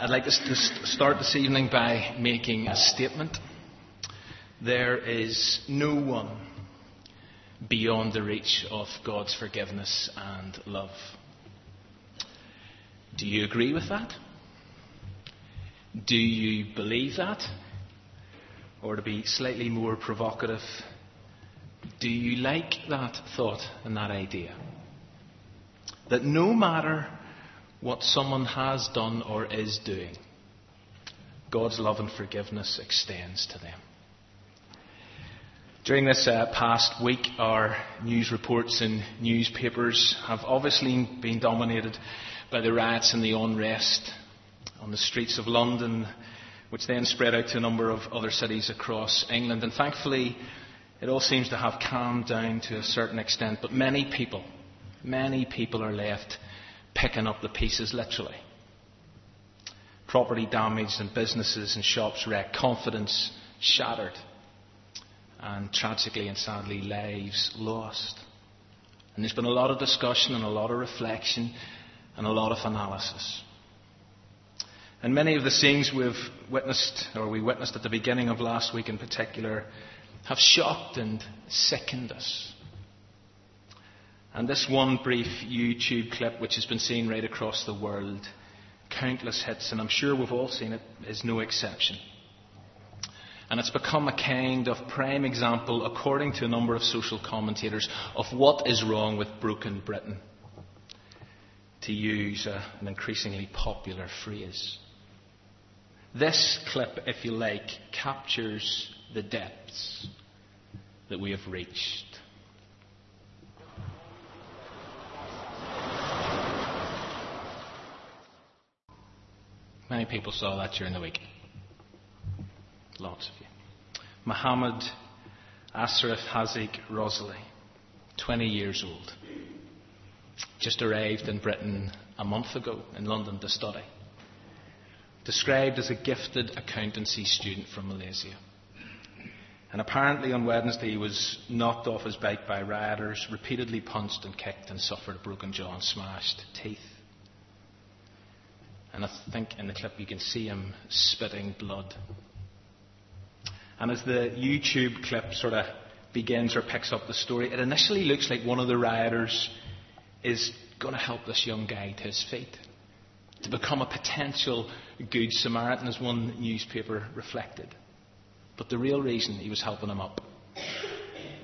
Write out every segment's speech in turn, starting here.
I'd like us to start this evening by making a statement. There is no one beyond the reach of God's forgiveness and love. Do you agree with that? Do you believe that? Or to be slightly more provocative, do you like that thought and that idea? That no matter what someone has done or is doing, God's love and forgiveness extends to them. During this uh, past week, our news reports in newspapers have obviously been dominated by the riots and the unrest on the streets of London, which then spread out to a number of other cities across England. And thankfully, it all seems to have calmed down to a certain extent, but many people, many people are left picking up the pieces literally. Property damaged and businesses and shops wrecked, confidence shattered, and tragically and sadly, lives lost. And there's been a lot of discussion and a lot of reflection and a lot of analysis. And many of the scenes we've witnessed, or we witnessed at the beginning of last week in particular, have shocked and sickened us. And this one brief YouTube clip, which has been seen right across the world, countless hits, and I'm sure we've all seen it, is no exception. And it's become a kind of prime example, according to a number of social commentators, of what is wrong with broken Britain, to use a, an increasingly popular phrase. This clip, if you like, captures the depths that we have reached. Many people saw that during the week. Lots of you. Muhammad Ashraf Haziq Rosali, 20 years old, just arrived in Britain a month ago in London to study. Described as a gifted accountancy student from Malaysia. And apparently on Wednesday he was knocked off his bike by rioters, repeatedly punched and kicked, and suffered a broken jaw and smashed teeth. And I think in the clip you can see him spitting blood. And as the YouTube clip sort of begins or picks up the story, it initially looks like one of the rioters is going to help this young guy to his feet. To become a potential good Samaritan, as one newspaper reflected. But the real reason he was helping him up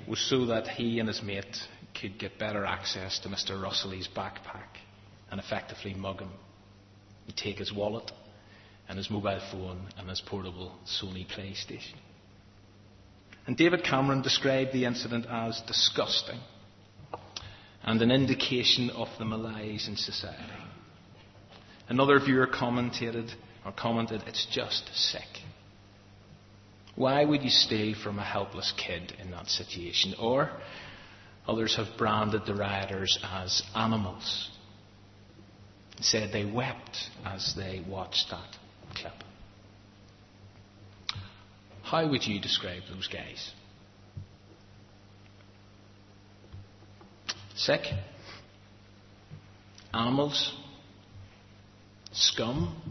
was so that he and his mate could get better access to Mr. Russell's backpack and effectively mug him. He'd take his wallet and his mobile phone and his portable Sony PlayStation. And David Cameron described the incident as disgusting and an indication of the malaise in society. Another viewer commented or commented, it's just sick. Why would you steal from a helpless kid in that situation? Or others have branded the rioters as animals said they wept as they watched that clip. How would you describe those guys? Sick? Animals? Scum?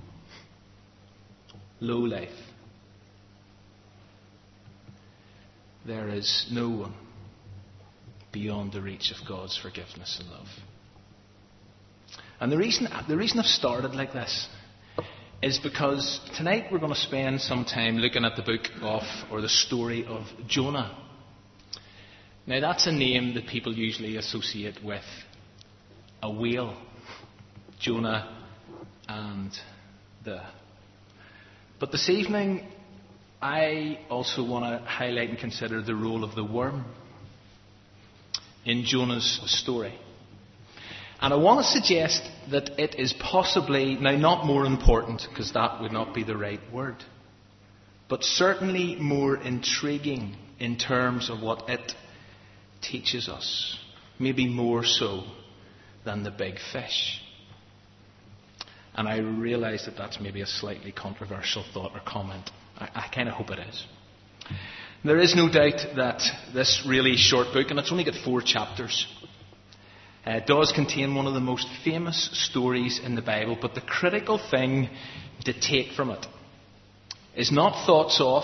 Low life? There is no one beyond the reach of God's forgiveness and love. And the reason, the reason I've started like this is because tonight we're going to spend some time looking at the book of, or the story of Jonah. Now, that's a name that people usually associate with a whale. Jonah and the. But this evening, I also want to highlight and consider the role of the worm in Jonah's story. And I want to suggest that it is possibly, now not more important, because that would not be the right word, but certainly more intriguing in terms of what it teaches us. Maybe more so than the big fish. And I realise that that's maybe a slightly controversial thought or comment. I, I kind of hope it is. There is no doubt that this really short book, and it's only got four chapters, Uh, does contain one of the most famous stories in the Bible, but the critical thing to take from it is not thoughts of,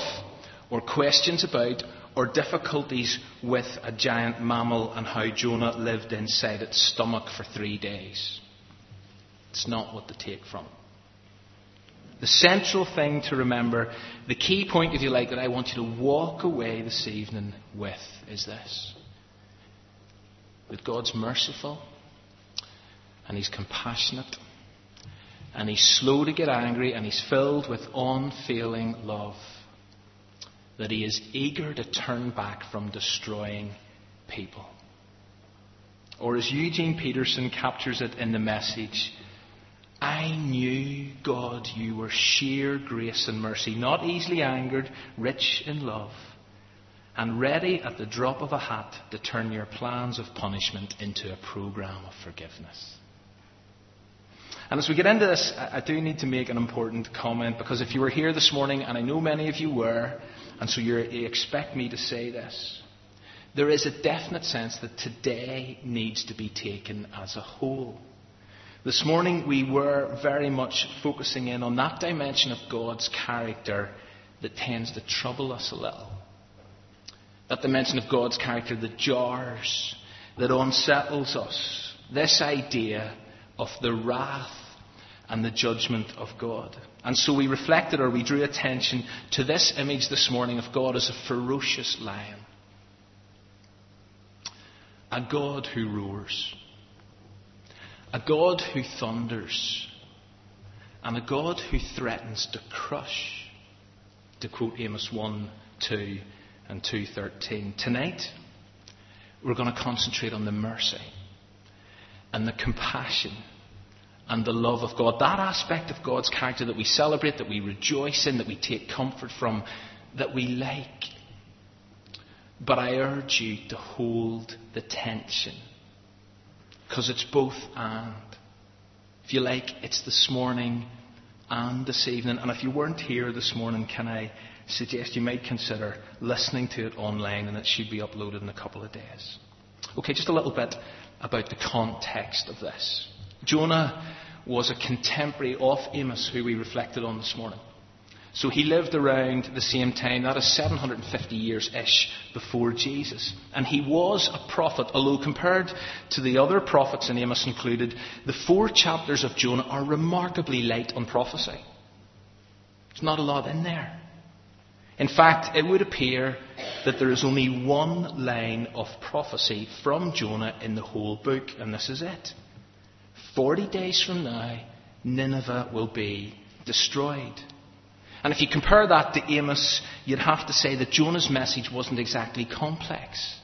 or questions about, or difficulties with a giant mammal and how Jonah lived inside its stomach for three days. It's not what to take from. It. The central thing to remember, the key point, if you like, that I want you to walk away this evening with is this that God's merciful and He's compassionate and He's slow to get angry and He's filled with unfailing love. That He is eager to turn back from destroying people. Or as Eugene Peterson captures it in the message, I knew, God, you were sheer grace and mercy, not easily angered, rich in love and ready at the drop of a hat to turn your plans of punishment into a program of forgiveness. And as we get into this, I do need to make an important comment because if you were here this morning, and I know many of you were, and so you expect me to say this, there is a definite sense that today needs to be taken as a whole. This morning we were very much focusing in on that dimension of God's character that tends to trouble us a little that mention of God's character that jars, that unsettles us. This idea of the wrath and the judgment of God. And so we reflected or we drew attention to this image this morning of God as a ferocious lion. A God who roars. A God who thunders. And a God who threatens to crush. To quote Amos 1 2 and 2.13. Tonight, we're going to concentrate on the mercy and the compassion and the love of God. That aspect of God's character that we celebrate, that we rejoice in, that we take comfort from, that we like. But I urge you to hold the tension. Because it's both and. If you like, it's this morning and this evening. And if you weren't here this morning, can I suggest you might consider listening to it online, and it should be uploaded in a couple of days. Okay, just a little bit about the context of this. Jonah was a contemporary of Amos, who we reflected on this morning. So he lived around the same time, that is 750 years ish before Jesus. And he was a prophet, although compared to the other prophets, and Amos included, the four chapters of Jonah are remarkably light on prophecy. There's not a lot in there. In fact, it would appear that there is only one line of prophecy from Jonah in the whole book, and this is it. Forty days from now, Nineveh will be destroyed. And if you compare that to Amos, you'd have to say that Jonah's message wasn't exactly complex.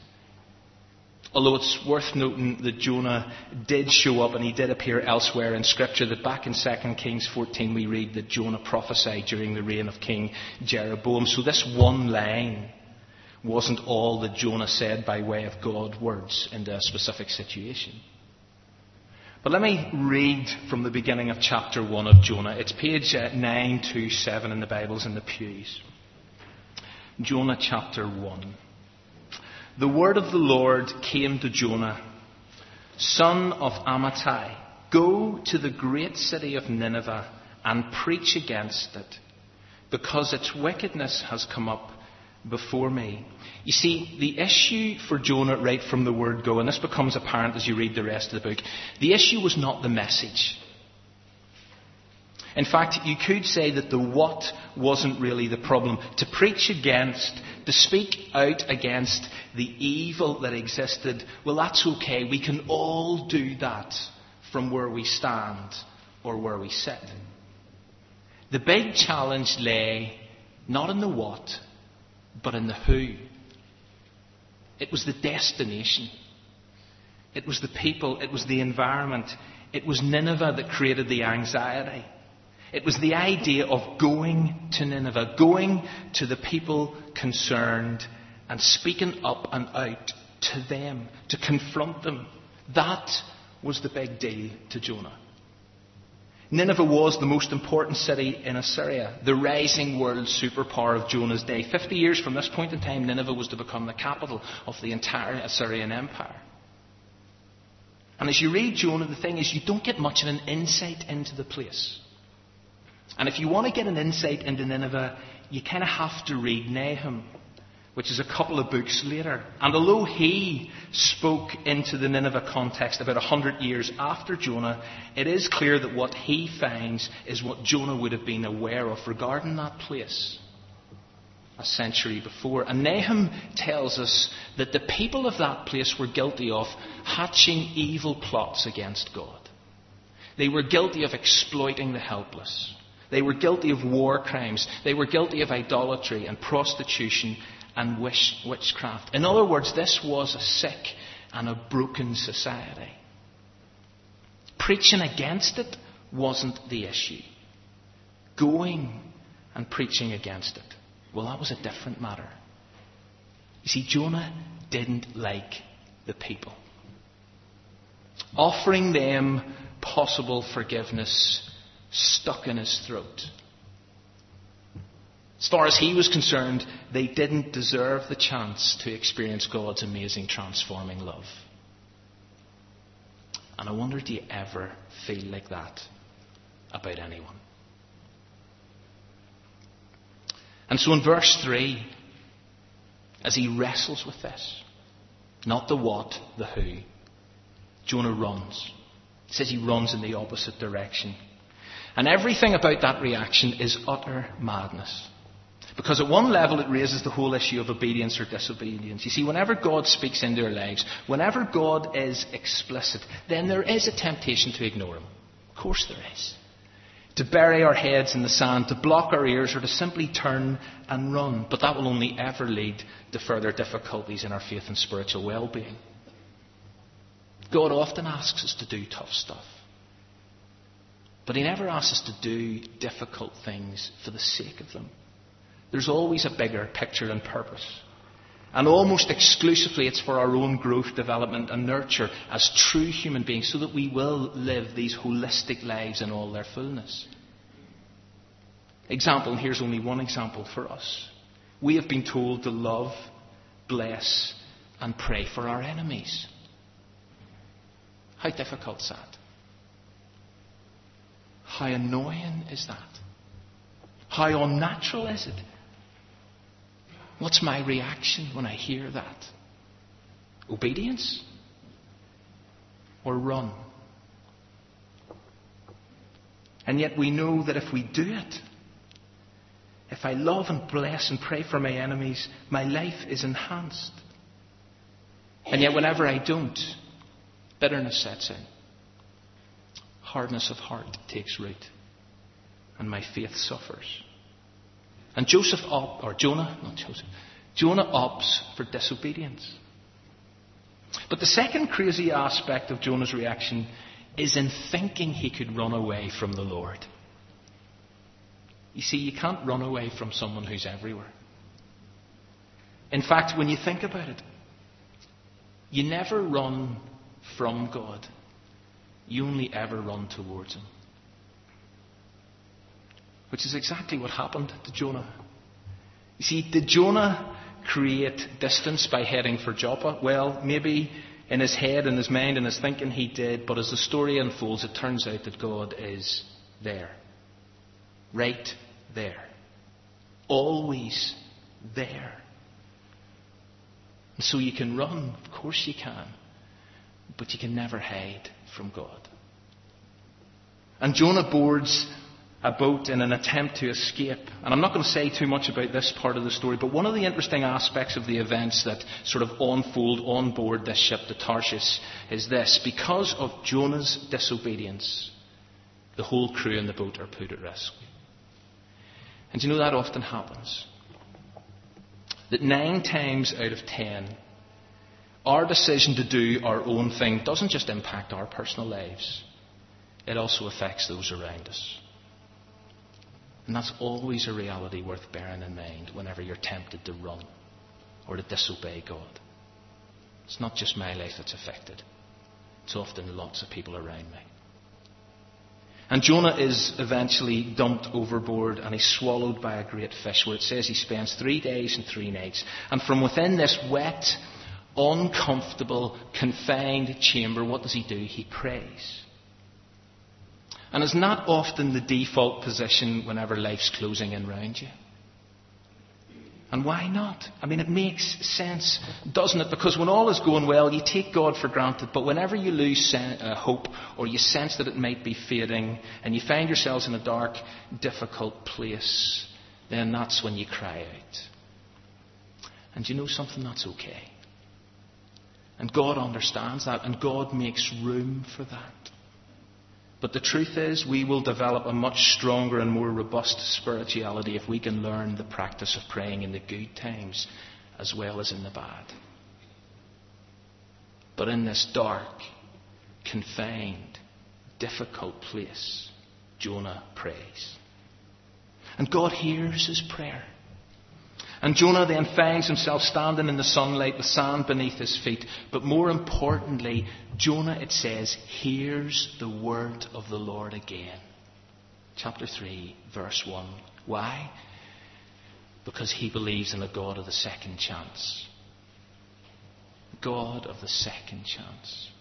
Although it's worth noting that Jonah did show up and he did appear elsewhere in Scripture, that back in 2 Kings 14 we read that Jonah prophesied during the reign of King Jeroboam. So this one line wasn't all that Jonah said by way of God words in a specific situation. But let me read from the beginning of chapter 1 of Jonah. It's page uh, 927 in the Bibles in the pews. Jonah chapter 1 the word of the Lord came to Jonah, son of Amittai, go to the great city of Nineveh and preach against it, because its wickedness has come up before me. You see, the issue for Jonah right from the word go, and this becomes apparent as you read the rest of the book, the issue was not the message. In fact, you could say that the what wasn't really the problem. To preach against, to speak out against the evil that existed, well, that's okay. We can all do that from where we stand or where we sit. The big challenge lay not in the what, but in the who. It was the destination. It was the people. It was the environment. It was Nineveh that created the anxiety. It was the idea of going to Nineveh, going to the people concerned and speaking up and out to them, to confront them. That was the big deal to Jonah. Nineveh was the most important city in Assyria, the rising world superpower of Jonah's day. Fifty years from this point in time, Nineveh was to become the capital of the entire Assyrian Empire. And as you read Jonah, the thing is, you don't get much of an insight into the place. And if you want to get an insight into Nineveh, you kind of have to read Nahum, which is a couple of books later. And although he spoke into the Nineveh context about a hundred years after Jonah, it is clear that what he finds is what Jonah would have been aware of regarding that place a century before. And Nahum tells us that the people of that place were guilty of hatching evil plots against God. They were guilty of exploiting the helpless. They were guilty of war crimes. They were guilty of idolatry and prostitution and witchcraft. In other words, this was a sick and a broken society. Preaching against it wasn't the issue. Going and preaching against it, well, that was a different matter. You see, Jonah didn't like the people. Offering them possible forgiveness stuck in his throat. As far as he was concerned, they didn't deserve the chance to experience God's amazing transforming love. And I wonder do you ever feel like that about anyone? And so in verse 3, as he wrestles with this, not the what, the who, Jonah runs. He says he runs in the opposite direction. And everything about that reaction is utter madness. Because at one level it raises the whole issue of obedience or disobedience. You see, whenever God speaks into our lives, whenever God is explicit, then there is a temptation to ignore Him. Of course there is. To bury our heads in the sand, to block our ears, or to simply turn and run. But that will only ever lead to further difficulties in our faith and spiritual well-being. God often asks us to do tough stuff. But He never asks us to do difficult things for the sake of them. There's always a bigger picture and purpose. And almost exclusively, it's for our own growth, development, and nurture as true human beings so that we will live these holistic lives in all their fullness. Example, and here's only one example for us. We have been told to love, bless, and pray for our enemies. How difficult is that? How annoying is that? How unnatural is it? What's my reaction when I hear that? Obedience? Or run? And yet we know that if we do it, if I love and bless and pray for my enemies, my life is enhanced. And yet whenever I don't, bitterness sets in hardness of heart takes root, and my faith suffers. And Joseph op, or Jonah, not Joseph, Jonah opts for disobedience. But the second crazy aspect of Jonah's reaction is in thinking he could run away from the Lord. You see, you can't run away from someone who's everywhere. In fact, when you think about it, you never run from God you only ever run towards him. Which is exactly what happened to Jonah. You see, did Jonah create distance by heading for Joppa? Well, maybe in his head, in his mind, in his thinking he did, but as the story unfolds, it turns out that God is there. Right there. Always there. And so you can run, of course you can, but you can never hide from God. And Jonah boards a boat in an attempt to escape. And I'm not going to say too much about this part of the story, but one of the interesting aspects of the events that sort of unfold on board this ship, the Tarshish, is this. Because of Jonah's disobedience, the whole crew in the boat are put at risk. And you know that often happens. That nine times out of ten, our decision to do our own thing doesn't just impact our personal lives, it also affects those around us. And that's always a reality worth bearing in mind whenever you're tempted to run or to disobey God. It's not just my life that's affected, it's often lots of people around me. And Jonah is eventually dumped overboard and he's swallowed by a great fish, where it says he spends three days and three nights. And from within this wet, uncomfortable, confined chamber, what does he do? He prays. And it's not often the default position whenever life's closing in round you. And why not? I mean, it makes sense, doesn't it? Because when all is going well, you take God for granted. But whenever you lose uh, hope or you sense that it might be fading and you find yourselves in a dark, difficult place, then that's when you cry out. And you know something? That's okay. And God understands that, and God makes room for that. But the truth is, we will develop a much stronger and more robust spirituality if we can learn the practice of praying in the good times as well as in the bad. But in this dark, confined, difficult place, Jonah prays. And God hears his prayer. And Jonah then finds himself standing in the sunlight with sand beneath his feet. But more importantly, Jonah, it says, hears the word of the Lord again. Chapter 3, verse 1. Why? Because he believes in a God of the second chance. God of the second chance.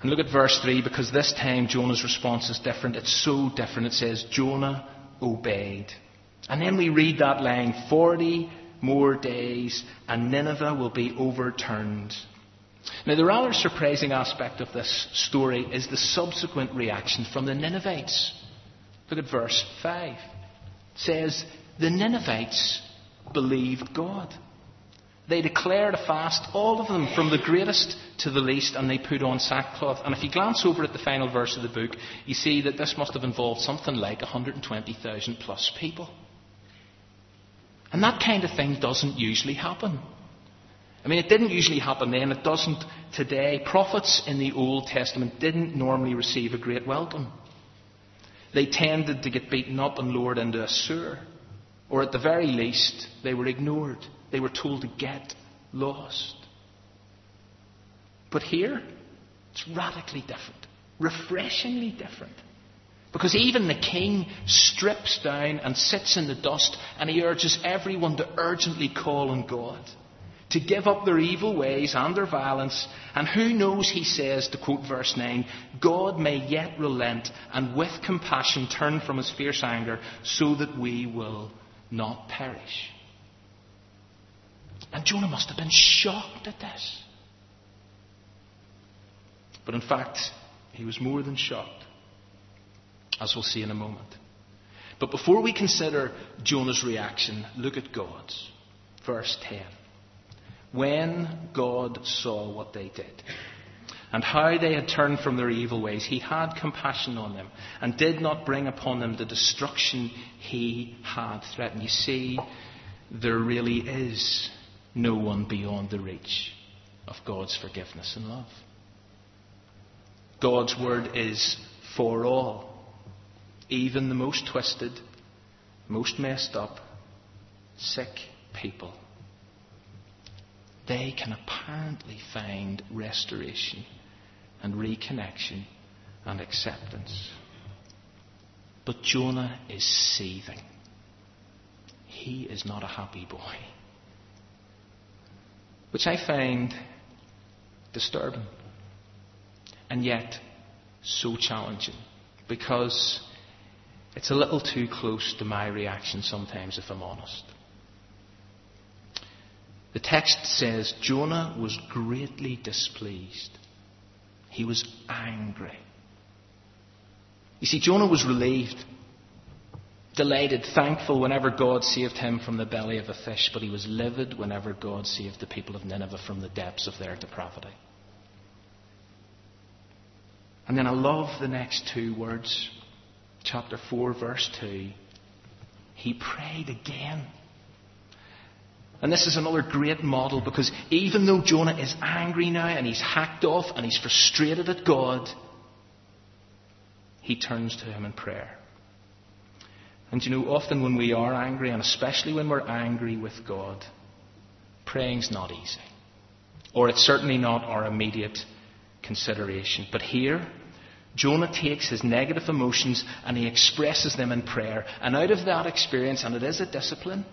And look at verse 3 because this time Jonah's response is different. It's so different. It says, Jonah obeyed. And then we read that line 40 more days and Nineveh will be overturned. Now, the rather surprising aspect of this story is the subsequent reaction from the Ninevites. Look at verse 5. It says, The Ninevites believed God. They declared a fast, all of them, from the greatest to the least, and they put on sackcloth. And if you glance over at the final verse of the book, you see that this must have involved something like 120,000 plus people. And that kind of thing doesn't usually happen. I mean, it didn't usually happen then, it doesn't today. Prophets in the Old Testament didn't normally receive a great welcome. They tended to get beaten up and lowered into a sewer. Or at the very least, they were ignored. They were told to get lost. But here, it's radically different, refreshingly different. Because even the king strips down and sits in the dust and he urges everyone to urgently call on God, to give up their evil ways and their violence. And who knows, he says, to quote verse 9, God may yet relent and with compassion turn from his fierce anger so that we will not perish. And Jonah must have been shocked at this. But in fact, he was more than shocked as we'll see in a moment. But before we consider Jonah's reaction, look at God's. Verse 10. When God saw what they did, and how they had turned from their evil ways, he had compassion on them and did not bring upon them the destruction he had threatened. You see, there really is no one beyond the reach of God's forgiveness and love. God's word is for all even the most twisted, most messed up, sick people, they can apparently find restoration and reconnection and acceptance. But Jonah is seething. He is not a happy boy. Which I find disturbing and yet so challenging because it's a little too close to my reaction sometimes, if I'm honest. The text says Jonah was greatly displeased. He was angry. You see, Jonah was relieved, delighted, thankful whenever God saved him from the belly of a fish, but he was livid whenever God saved the people of Nineveh from the depths of their depravity. And then I love the next two words chapter 4, verse 2, he prayed again. And this is another great model because even though Jonah is angry now and he's hacked off and he's frustrated at God, he turns to him in prayer. And you know, often when we are angry, and especially when we're angry with God, praying's not easy. Or it's certainly not our immediate consideration. But here, Jonah takes his negative emotions and he expresses them in prayer. And out of that experience, and it is a discipline,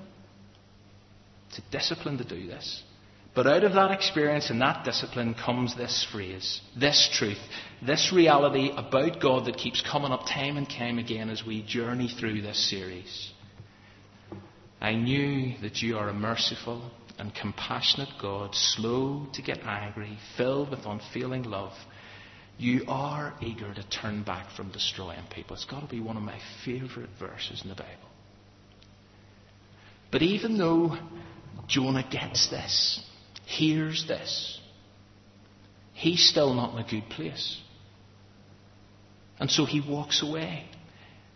it's a discipline to do this. But out of that experience and that discipline comes this phrase, this truth, this reality about God that keeps coming up time and time again as we journey through this series. I knew that you are a merciful and compassionate God, slow to get angry, filled with unfailing love. You are eager to turn back from destroying people. It's got to be one of my favourite verses in the Bible. But even though Jonah gets this, hears this, he's still not in a good place. And so he walks away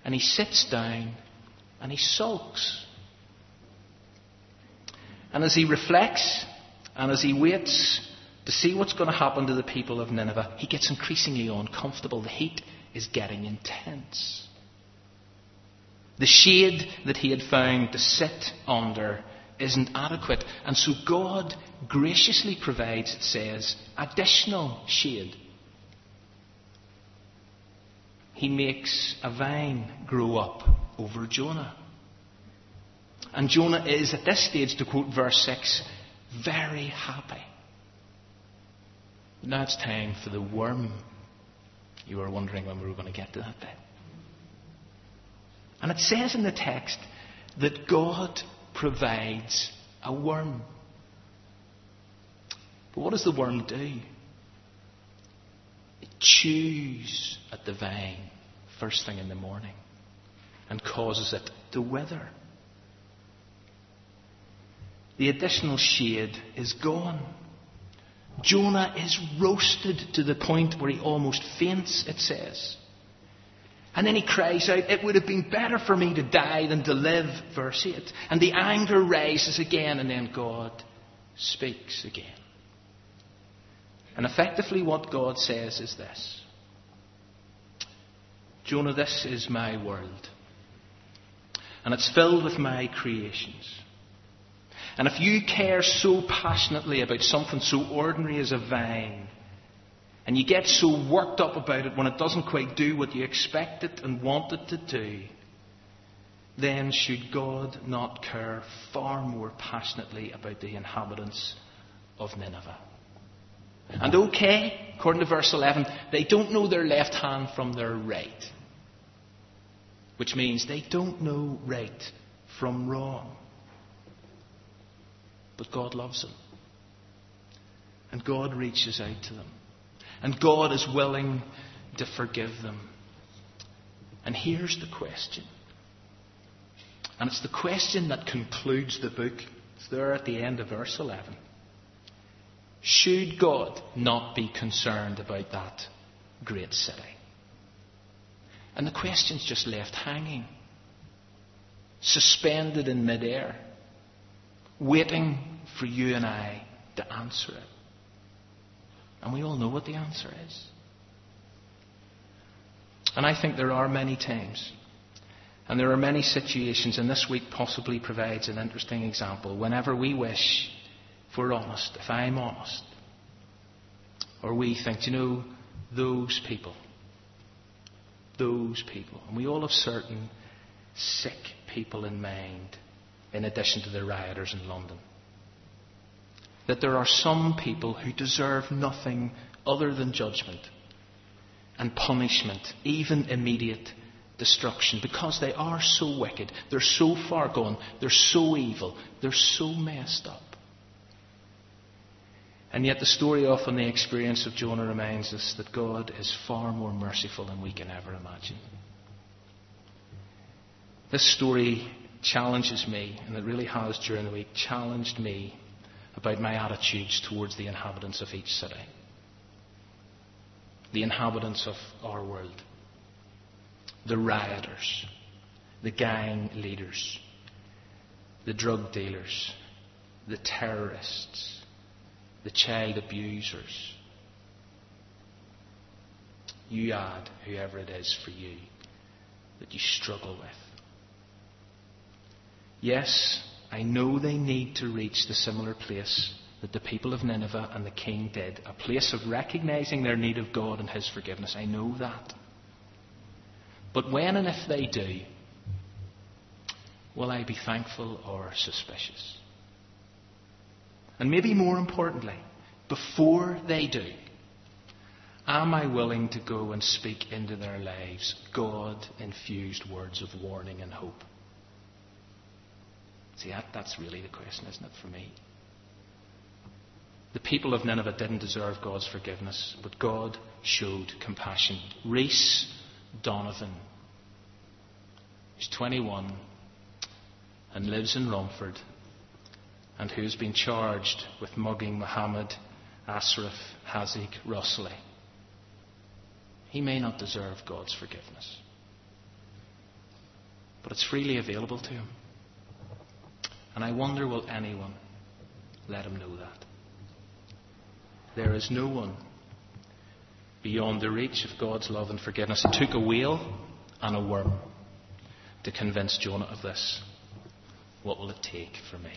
and he sits down and he sulks. And as he reflects and as he waits to see what's going to happen to the people of Nineveh, he gets increasingly uncomfortable. The heat is getting intense. The shade that he had found to sit under isn't adequate. And so God graciously provides, it says, additional shade. He makes a vine grow up over Jonah. And Jonah is, at this stage, to quote verse 6, very happy. Now it's time for the worm. You were wondering when we were going to get to that bit. And it says in the text that God provides a worm. But what does the worm do? It chews at the vine first thing in the morning and causes it to wither. The additional shade is gone. Jonah is roasted to the point where he almost faints, it says. And then he cries out, It would have been better for me to die than to live, verse 8. And the anger rises again, and then God speaks again. And effectively, what God says is this Jonah, this is my world. And it's filled with my creations. And if you care so passionately about something so ordinary as a vine, and you get so worked up about it when it doesn't quite do what you expect it and want it to do, then should God not care far more passionately about the inhabitants of Nineveh? And okay, according to verse 11, they don't know their left hand from their right. Which means they don't know right from wrong. But God loves them. And God reaches out to them. And God is willing to forgive them. And here's the question. And it's the question that concludes the book. It's there at the end of verse 11. Should God not be concerned about that great city? And the question's just left hanging, suspended in midair, waiting for you and I to answer it. And we all know what the answer is. And I think there are many times, and there are many situations, and this week possibly provides an interesting example. Whenever we wish, if we're honest, if I'm honest, or we think, you know, those people, those people, and we all have certain sick people in mind, in addition to the rioters in London that there are some people who deserve nothing other than judgment and punishment, even immediate destruction, because they are so wicked, they're so far gone, they're so evil, they're so messed up. And yet, the story often, the experience of Jonah reminds us that God is far more merciful than we can ever imagine. This story challenges me, and it really has during the week, challenged me about my attitudes towards the inhabitants of each city, the inhabitants of our world, the rioters, the gang leaders, the drug dealers, the terrorists, the child abusers. You add whoever it is for you that you struggle with. Yes, I know they need to reach the similar place that the people of Nineveh and the king did a place of recognizing their need of God and His forgiveness. I know that. But when and if they do, will I be thankful or suspicious? And maybe more importantly, before they do, am I willing to go and speak into their lives God infused words of warning and hope? See, that, that's really the question, isn't it, for me? The people of Nineveh didn't deserve God's forgiveness, but God showed compassion. Reece Donovan, who's 21 and lives in Romford, and who's been charged with mugging Muhammad Asraf Haziq Rusli. He may not deserve God's forgiveness, but it's freely available to him. And I wonder will anyone let him know that? There is no one beyond the reach of God's love and forgiveness. It took a whale and a worm to convince Jonah of this. What will it take for me?